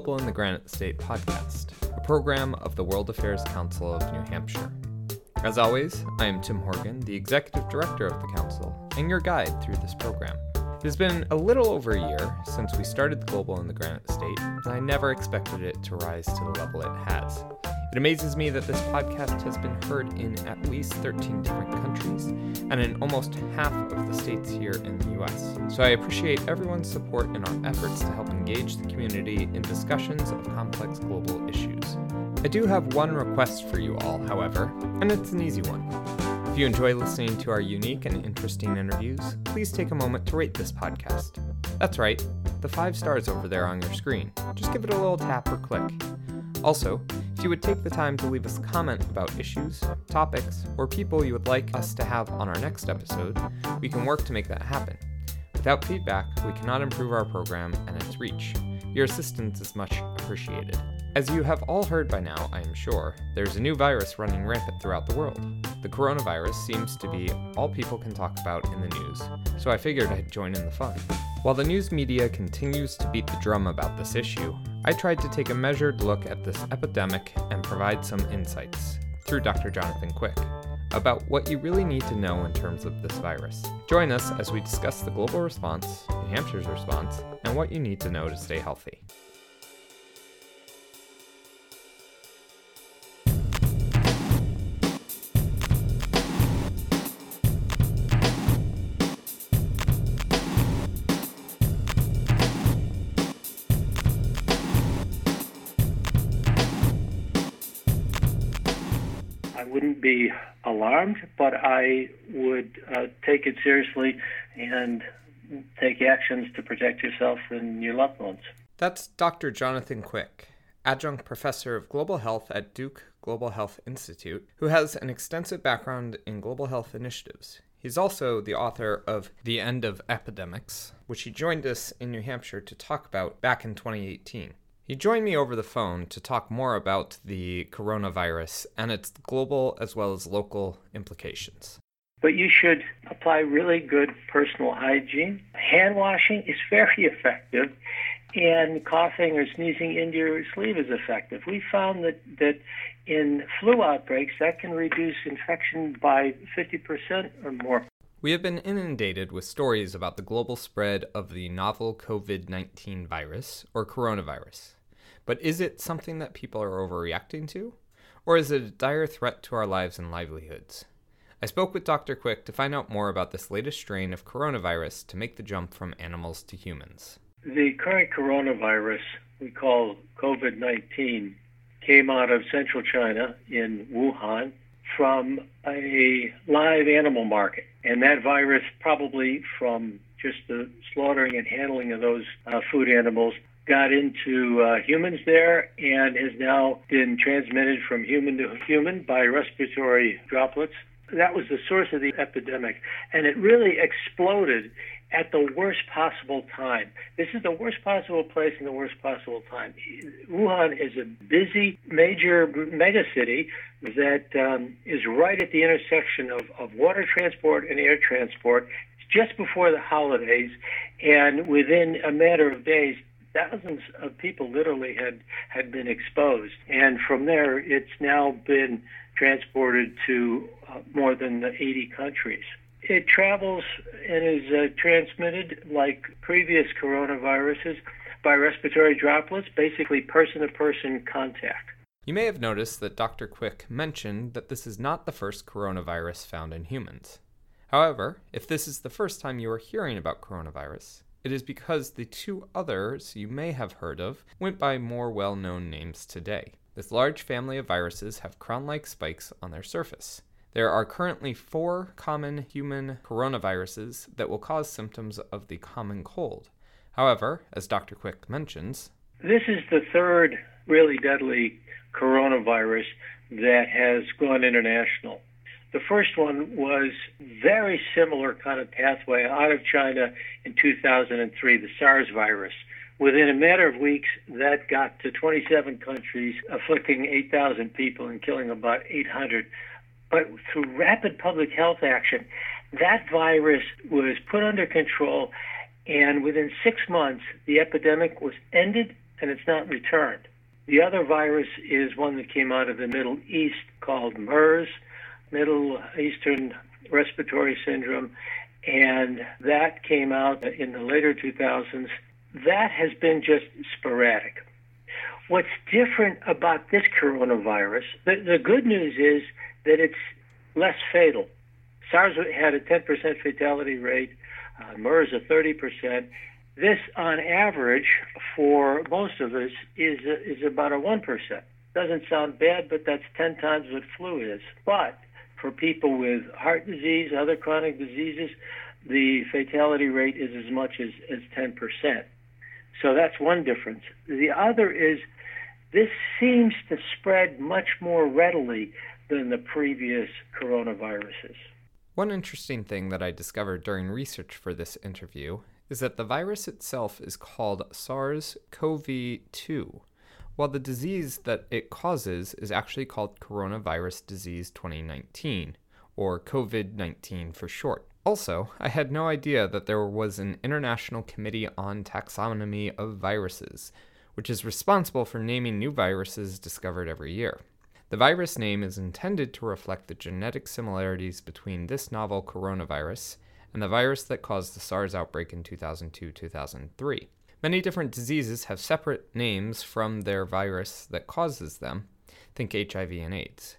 Global in the Granite State podcast, a program of the World Affairs Council of New Hampshire. As always, I am Tim Horgan, the Executive Director of the Council, and your guide through this program. It has been a little over a year since we started Global in the Granite State, and I never expected it to rise to the level it has. It amazes me that this podcast has been heard in at least 13 different countries and in almost half of the states here in the US. So I appreciate everyone's support in our efforts to help engage the community in discussions of complex global issues. I do have one request for you all, however, and it's an easy one. If you enjoy listening to our unique and interesting interviews, please take a moment to rate this podcast. That's right, the five stars over there on your screen. Just give it a little tap or click. Also, if you would take the time to leave us a comment about issues, topics, or people you would like us to have on our next episode, we can work to make that happen. Without feedback, we cannot improve our program and its reach. Your assistance is much appreciated. As you have all heard by now, I am sure, there's a new virus running rampant throughout the world. The coronavirus seems to be all people can talk about in the news, so I figured I'd join in the fun. While the news media continues to beat the drum about this issue, I tried to take a measured look at this epidemic and provide some insights, through Dr. Jonathan Quick, about what you really need to know in terms of this virus. Join us as we discuss the global response, New Hampshire's response, and what you need to know to stay healthy. Be alarmed, but I would uh, take it seriously and take actions to protect yourself and your loved ones. That's Dr. Jonathan Quick, adjunct professor of global health at Duke Global Health Institute, who has an extensive background in global health initiatives. He's also the author of The End of Epidemics, which he joined us in New Hampshire to talk about back in 2018. He joined me over the phone to talk more about the coronavirus and its global as well as local implications. But you should apply really good personal hygiene. Hand washing is very effective, and coughing or sneezing into your sleeve is effective. We found that, that in flu outbreaks, that can reduce infection by 50% or more. We have been inundated with stories about the global spread of the novel COVID 19 virus, or coronavirus. But is it something that people are overreacting to? Or is it a dire threat to our lives and livelihoods? I spoke with Dr. Quick to find out more about this latest strain of coronavirus to make the jump from animals to humans. The current coronavirus we call COVID 19 came out of central China in Wuhan from a live animal market. And that virus, probably from just the slaughtering and handling of those uh, food animals, got into uh, humans there and has now been transmitted from human to human by respiratory droplets. That was the source of the epidemic, and it really exploded at the worst possible time. This is the worst possible place in the worst possible time. Wuhan is a busy, major megacity that um, is right at the intersection of, of water transport and air transport. It's just before the holidays, and within a matter of days, thousands of people literally had had been exposed, and from there, it's now been transported to uh, more than 80 countries. It travels and is uh, transmitted like previous coronaviruses by respiratory droplets, basically person to person contact. You may have noticed that Dr. Quick mentioned that this is not the first coronavirus found in humans. However, if this is the first time you are hearing about coronavirus, it is because the two others you may have heard of went by more well known names today. This large family of viruses have crown like spikes on their surface. There are currently four common human coronaviruses that will cause symptoms of the common cold. However, as Dr. Quick mentions, this is the third really deadly coronavirus that has gone international. The first one was very similar kind of pathway out of China in 2003, the SARS virus. Within a matter of weeks, that got to 27 countries, afflicting 8,000 people and killing about 800. But through rapid public health action, that virus was put under control And within six months, the epidemic was ended and it's not returned. The other virus is one that came out of the Middle East called MERS, Middle Eastern Respiratory Syndrome, and that came out in the later 2000s. That has been just sporadic. What's different about this coronavirus, the, the good news is that it's less fatal. SARS had a 10% fatality rate, uh, MERS a 30%. This, on average, for most of us, is is about a one percent. Doesn't sound bad, but that's ten times what flu is. But for people with heart disease, other chronic diseases, the fatality rate is as much as as ten percent. So that's one difference. The other is this seems to spread much more readily than the previous coronaviruses. One interesting thing that I discovered during research for this interview is that the virus itself is called SARS CoV 2, while the disease that it causes is actually called Coronavirus Disease 2019, or COVID 19 for short. Also, I had no idea that there was an International Committee on Taxonomy of Viruses, which is responsible for naming new viruses discovered every year. The virus name is intended to reflect the genetic similarities between this novel coronavirus and the virus that caused the SARS outbreak in 2002 2003. Many different diseases have separate names from their virus that causes them. Think HIV and AIDS.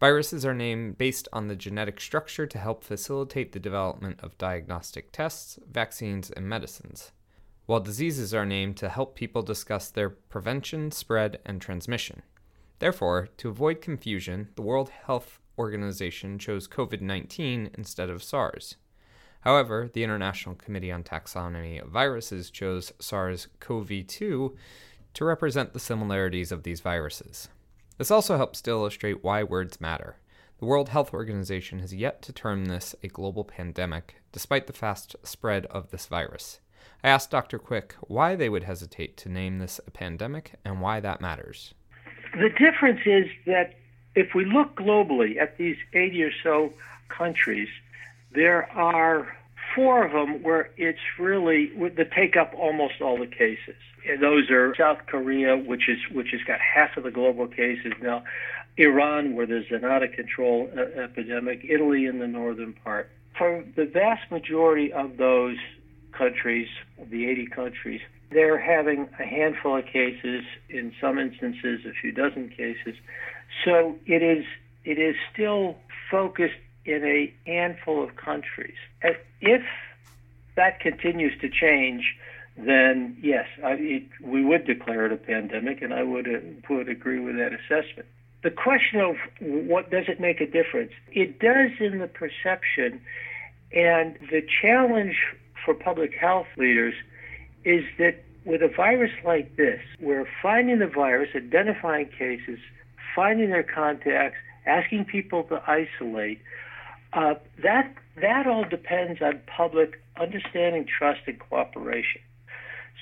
Viruses are named based on the genetic structure to help facilitate the development of diagnostic tests, vaccines, and medicines, while diseases are named to help people discuss their prevention, spread, and transmission. Therefore, to avoid confusion, the World Health Organization chose COVID 19 instead of SARS. However, the International Committee on Taxonomy of Viruses chose SARS CoV 2 to represent the similarities of these viruses. This also helps to illustrate why words matter. The World Health Organization has yet to term this a global pandemic, despite the fast spread of this virus. I asked Dr. Quick why they would hesitate to name this a pandemic and why that matters. The difference is that if we look globally at these 80 or so countries, there are four of them where it's really that take up almost all the cases. And those are South Korea, which is which has got half of the global cases now, Iran, where there's an out of control uh, epidemic, Italy in the northern part. For the vast majority of those countries, the 80 countries, they're having a handful of cases, in some instances, a few dozen cases. So it is it is still focused in a handful of countries. If that continues to change, then yes, I, it, we would declare it a pandemic, and I would uh, would agree with that assessment. The question of what does it make a difference? It does in the perception, and the challenge for public health leaders is that with a virus like this, we're finding the virus, identifying cases, finding their contacts, asking people to isolate uh, that that all depends on public understanding, trust, and cooperation.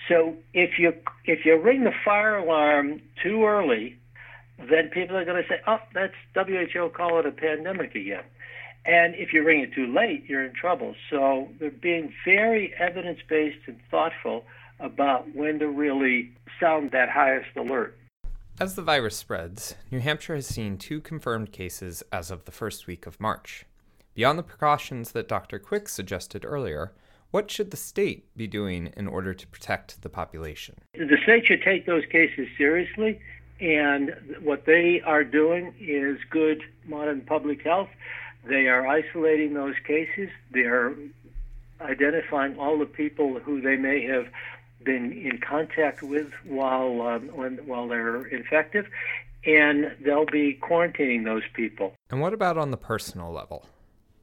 So if you if you ring the fire alarm too early, then people are going to say, "Oh, that's WHO call it a pandemic again." And if you ring it too late, you're in trouble. So they're being very evidence based and thoughtful about when to really sound that highest alert. As the virus spreads, New Hampshire has seen two confirmed cases as of the first week of March. Beyond the precautions that Dr. Quick suggested earlier, what should the state be doing in order to protect the population? The state should take those cases seriously, and what they are doing is good modern public health. They are isolating those cases. They are identifying all the people who they may have been in contact with while um, when, while they're infective, and they'll be quarantining those people. And what about on the personal level?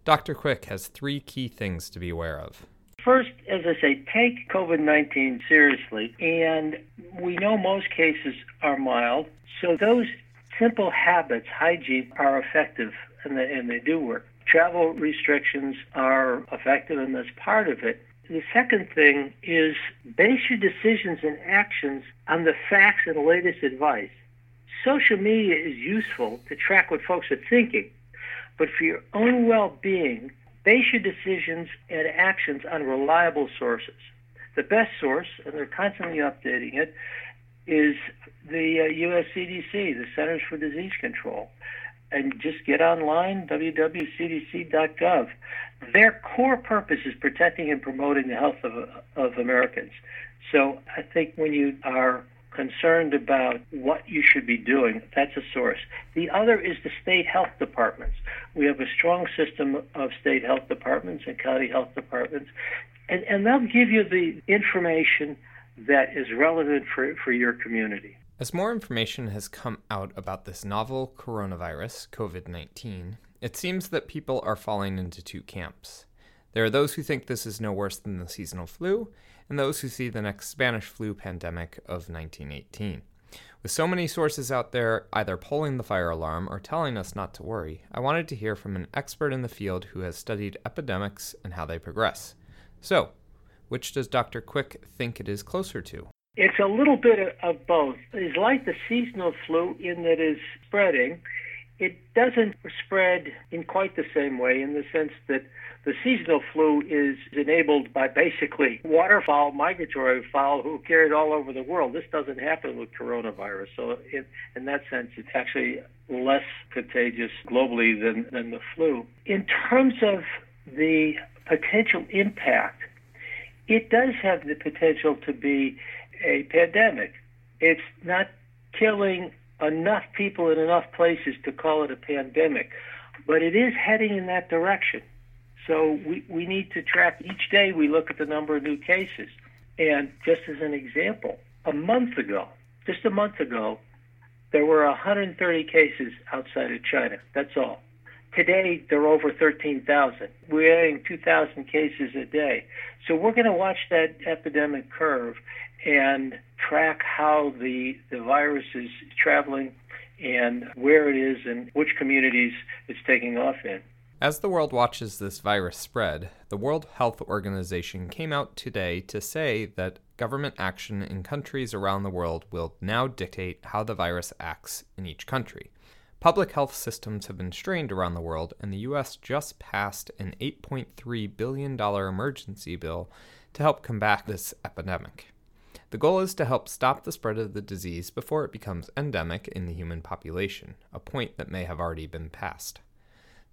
Dr. Quick has three key things to be aware of. First, as I say, take COVID 19 seriously. And we know most cases are mild. So those simple habits, hygiene, are effective and they, and they do work. Travel restrictions are effective, and that's part of it. The second thing is base your decisions and actions on the facts and latest advice. Social media is useful to track what folks are thinking, but for your own well being, base your decisions and actions on reliable sources. the best source, and they're constantly updating it, is the uh, US CDC, the Centers for Disease Control. And just get online, www.cdc.gov. Their core purpose is protecting and promoting the health of, of Americans. So I think when you are concerned about what you should be doing, that's a source. The other is the state health departments. We have a strong system of state health departments and county health departments, and, and they'll give you the information that is relevant for, for your community. As more information has come out about this novel coronavirus, COVID 19, it seems that people are falling into two camps. There are those who think this is no worse than the seasonal flu, and those who see the next Spanish flu pandemic of 1918. With so many sources out there either pulling the fire alarm or telling us not to worry, I wanted to hear from an expert in the field who has studied epidemics and how they progress. So, which does Dr. Quick think it is closer to? It's a little bit of both. It's like the seasonal flu in that it's spreading. It doesn't spread in quite the same way in the sense that the seasonal flu is enabled by basically waterfowl, migratory fowl who carry it all over the world. This doesn't happen with coronavirus. So, in, in that sense, it's actually less contagious globally than, than the flu. In terms of the potential impact, it does have the potential to be a pandemic. It's not killing enough people in enough places to call it a pandemic, but it is heading in that direction. So we, we need to track each day we look at the number of new cases. And just as an example, a month ago, just a month ago, there were 130 cases outside of China. That's all. Today, there are over 13,000. We're adding 2,000 cases a day. So we're going to watch that epidemic curve and track how the, the virus is traveling and where it is and which communities it's taking off in. As the world watches this virus spread, the World Health Organization came out today to say that government action in countries around the world will now dictate how the virus acts in each country. Public health systems have been strained around the world, and the U.S. just passed an $8.3 billion emergency bill to help combat this epidemic. The goal is to help stop the spread of the disease before it becomes endemic in the human population, a point that may have already been passed.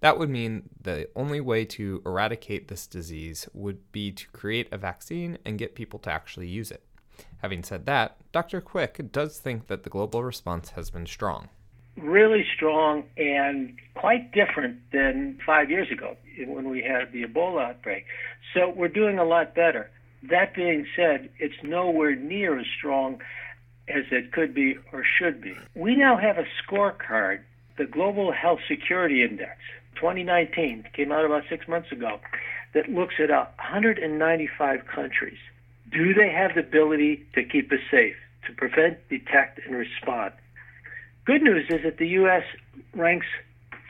That would mean the only way to eradicate this disease would be to create a vaccine and get people to actually use it. Having said that, Dr. Quick does think that the global response has been strong. Really strong and quite different than five years ago when we had the Ebola outbreak. So we're doing a lot better. That being said, it's nowhere near as strong as it could be or should be. We now have a scorecard, the Global Health Security Index, 2019, came out about six months ago, that looks at 195 countries. Do they have the ability to keep us safe, to prevent, detect, and respond? Good news is that the U.S. ranks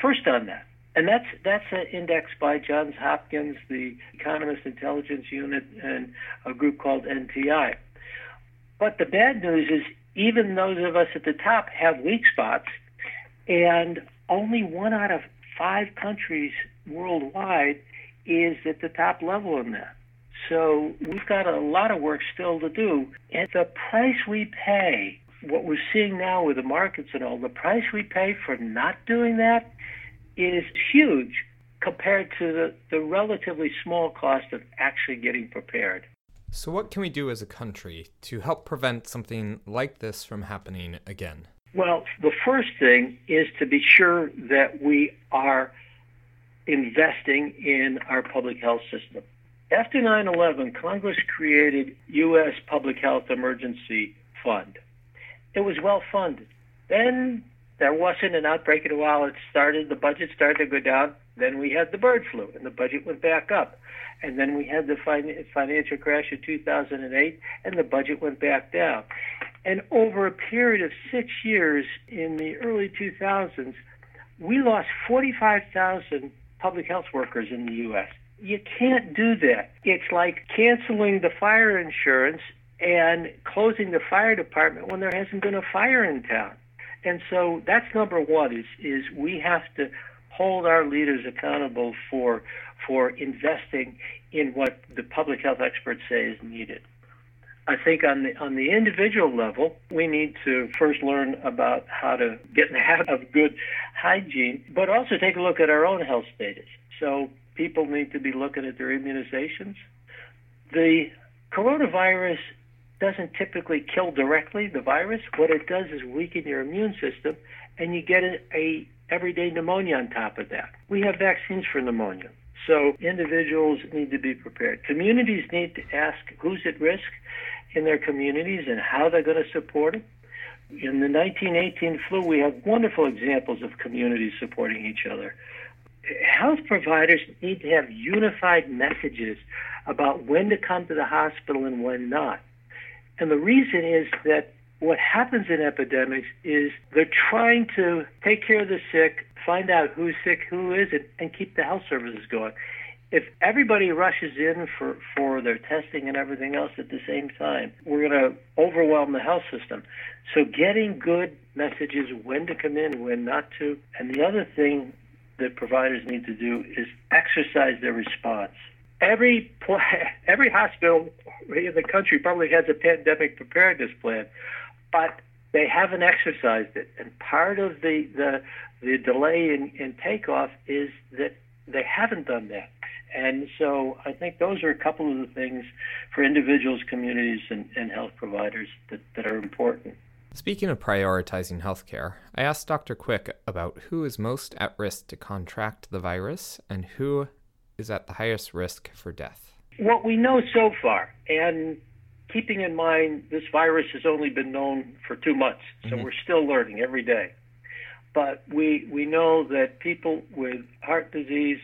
first on that. And that's that's an index by Johns Hopkins, the Economist Intelligence Unit, and a group called NTI. But the bad news is even those of us at the top have weak spots, and only one out of five countries worldwide is at the top level in that. So we've got a lot of work still to do. And the price we pay, what we're seeing now with the markets and all, the price we pay for not doing that is huge compared to the, the relatively small cost of actually getting prepared. So, what can we do as a country to help prevent something like this from happening again? Well, the first thing is to be sure that we are investing in our public health system. After 9 11, Congress created U.S. Public Health Emergency Fund. It was well funded. Then there wasn't an outbreak in a while. It started, the budget started to go down. Then we had the bird flu, and the budget went back up. And then we had the fin- financial crash of 2008, and the budget went back down. And over a period of six years in the early 2000s, we lost 45,000 public health workers in the U.S. You can't do that. It's like canceling the fire insurance and closing the fire department when there hasn't been a fire in town. And so that's number one is is we have to hold our leaders accountable for for investing in what the public health experts say is needed. I think on the on the individual level, we need to first learn about how to get in the habit of good hygiene, but also take a look at our own health status. So people need to be looking at their immunizations. The coronavirus doesn't typically kill directly the virus. What it does is weaken your immune system, and you get a, a everyday pneumonia on top of that. We have vaccines for pneumonia. So individuals need to be prepared. Communities need to ask who's at risk in their communities and how they're going to support it. In the 1918 flu, we have wonderful examples of communities supporting each other. Health providers need to have unified messages about when to come to the hospital and when not. And the reason is that what happens in epidemics is they're trying to take care of the sick, find out who's sick, who isn't, and keep the health services going. If everybody rushes in for, for their testing and everything else at the same time, we're going to overwhelm the health system. So getting good messages when to come in, when not to. And the other thing that providers need to do is exercise their response. Every every hospital in the country probably has a pandemic preparedness plan, but they haven't exercised it. And part of the the, the delay in, in takeoff is that they haven't done that. And so I think those are a couple of the things for individuals, communities, and, and health providers that, that are important. Speaking of prioritizing healthcare, I asked Dr. Quick about who is most at risk to contract the virus and who is at the highest risk for death. What we know so far, and keeping in mind this virus has only been known for two months, so mm-hmm. we're still learning every day. But we, we know that people with heart disease,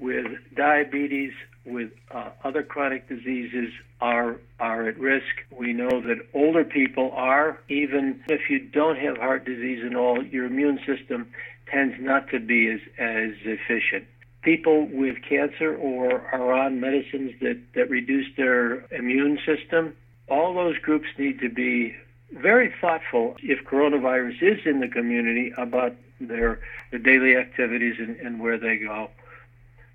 with diabetes, with uh, other chronic diseases are are at risk. We know that older people are, even if you don't have heart disease and all, your immune system tends not to be as as efficient. People with cancer or are on medicines that, that reduce their immune system, all those groups need to be very thoughtful. If coronavirus is in the community about their, their daily activities and, and where they go.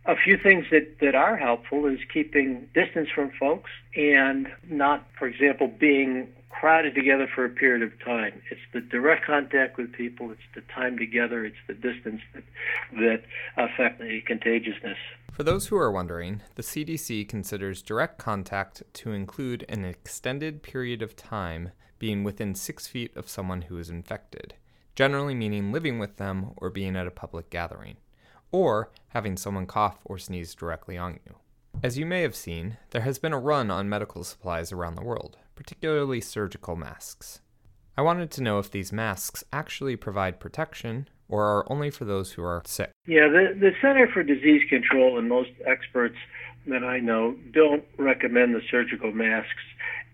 A few things that, that are helpful is keeping distance from folks and not, for example, being crowded together for a period of time. It's the direct contact with people, it's the time together, it's the distance that, that affect the contagiousness. For those who are wondering, the CDC considers direct contact to include an extended period of time being within six feet of someone who is infected, generally meaning living with them or being at a public gathering or having someone cough or sneeze directly on you. As you may have seen, there has been a run on medical supplies around the world, particularly surgical masks. I wanted to know if these masks actually provide protection or are only for those who are sick. Yeah, the, the Center for Disease Control and most experts that I know don't recommend the surgical masks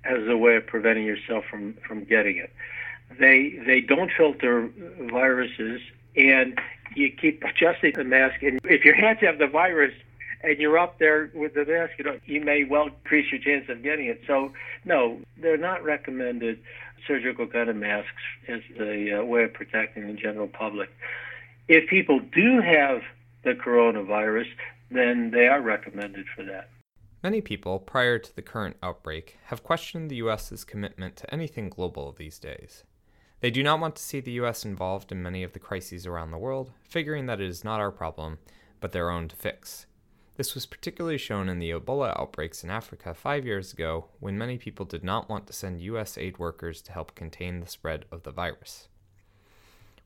as a way of preventing yourself from, from getting it. They they don't filter viruses and you keep adjusting the mask. And if your hands have the virus and you're up there with the mask, you know, you may well increase your chance of getting it. So, no, they're not recommended surgical of masks as the uh, way of protecting the general public. If people do have the coronavirus, then they are recommended for that. Many people, prior to the current outbreak, have questioned the U.S.'s commitment to anything global these days. They do not want to see the US involved in many of the crises around the world, figuring that it is not our problem, but their own to fix. This was particularly shown in the Ebola outbreaks in Africa five years ago, when many people did not want to send US aid workers to help contain the spread of the virus.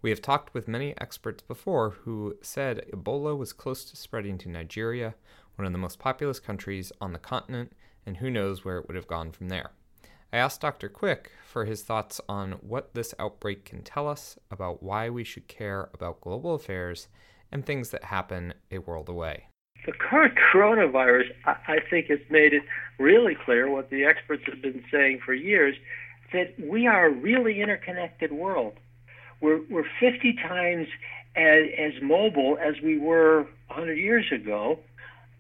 We have talked with many experts before who said Ebola was close to spreading to Nigeria, one of the most populous countries on the continent, and who knows where it would have gone from there. I asked Dr. Quick for his thoughts on what this outbreak can tell us about why we should care about global affairs and things that happen a world away. The current coronavirus, I think, has made it really clear what the experts have been saying for years that we are a really interconnected world. We're, we're 50 times as, as mobile as we were 100 years ago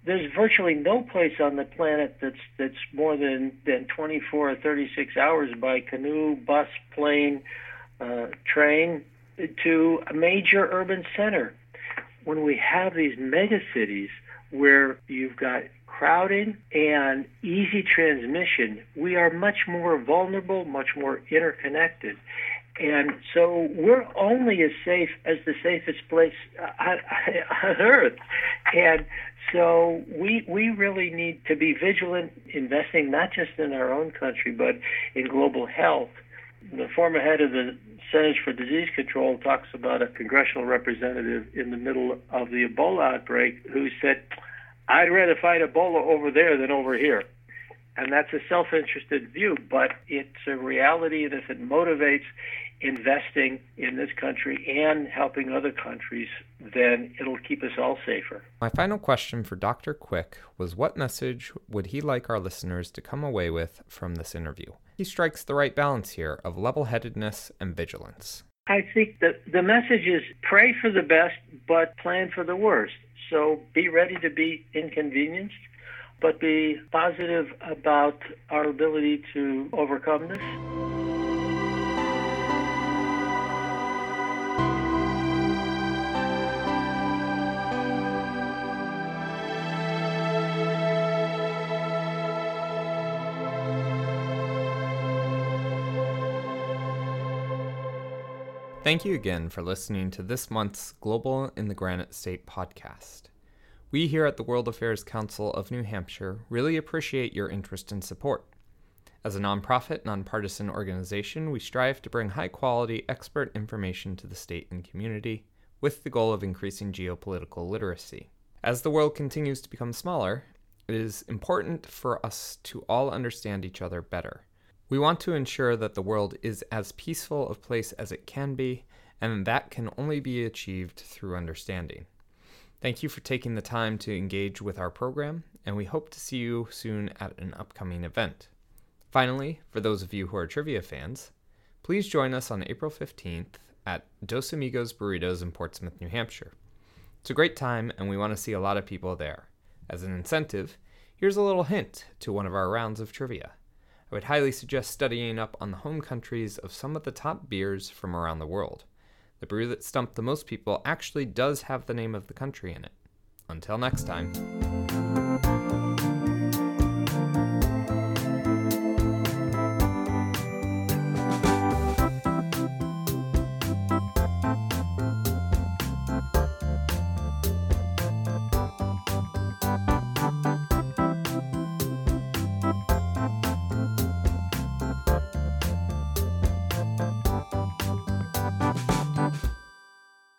there's virtually no place on the planet that's that's more than than 24 or 36 hours by canoe, bus, plane, uh, train to a major urban center. When we have these mega cities where you've got crowding and easy transmission, we are much more vulnerable, much more interconnected. And so we're only as safe as the safest place on, earth. And so we we really need to be vigilant, investing not just in our own country but in global health. The former head of the Centers for Disease Control talks about a congressional representative in the middle of the Ebola outbreak who said, "I'd rather fight Ebola over there than over here." And that's a self-interested view, but it's a reality that if it motivates investing in this country and helping other countries, then it'll keep us all safer. My final question for Dr. Quick was what message would he like our listeners to come away with from this interview? He strikes the right balance here of level headedness and vigilance. I think that the message is pray for the best, but plan for the worst. So be ready to be inconvenienced, but be positive about our ability to overcome this. Thank you again for listening to this month's Global in the Granite State podcast. We here at the World Affairs Council of New Hampshire really appreciate your interest and support. As a nonprofit, nonpartisan organization, we strive to bring high quality expert information to the state and community with the goal of increasing geopolitical literacy. As the world continues to become smaller, it is important for us to all understand each other better we want to ensure that the world is as peaceful a place as it can be, and that can only be achieved through understanding. Thank you for taking the time to engage with our program, and we hope to see you soon at an upcoming event. Finally, for those of you who are trivia fans, please join us on April 15th at Dos Amigos Burritos in Portsmouth, New Hampshire. It's a great time, and we want to see a lot of people there. As an incentive, here's a little hint to one of our rounds of trivia. I would highly suggest studying up on the home countries of some of the top beers from around the world. The brew that stumped the most people actually does have the name of the country in it. Until next time.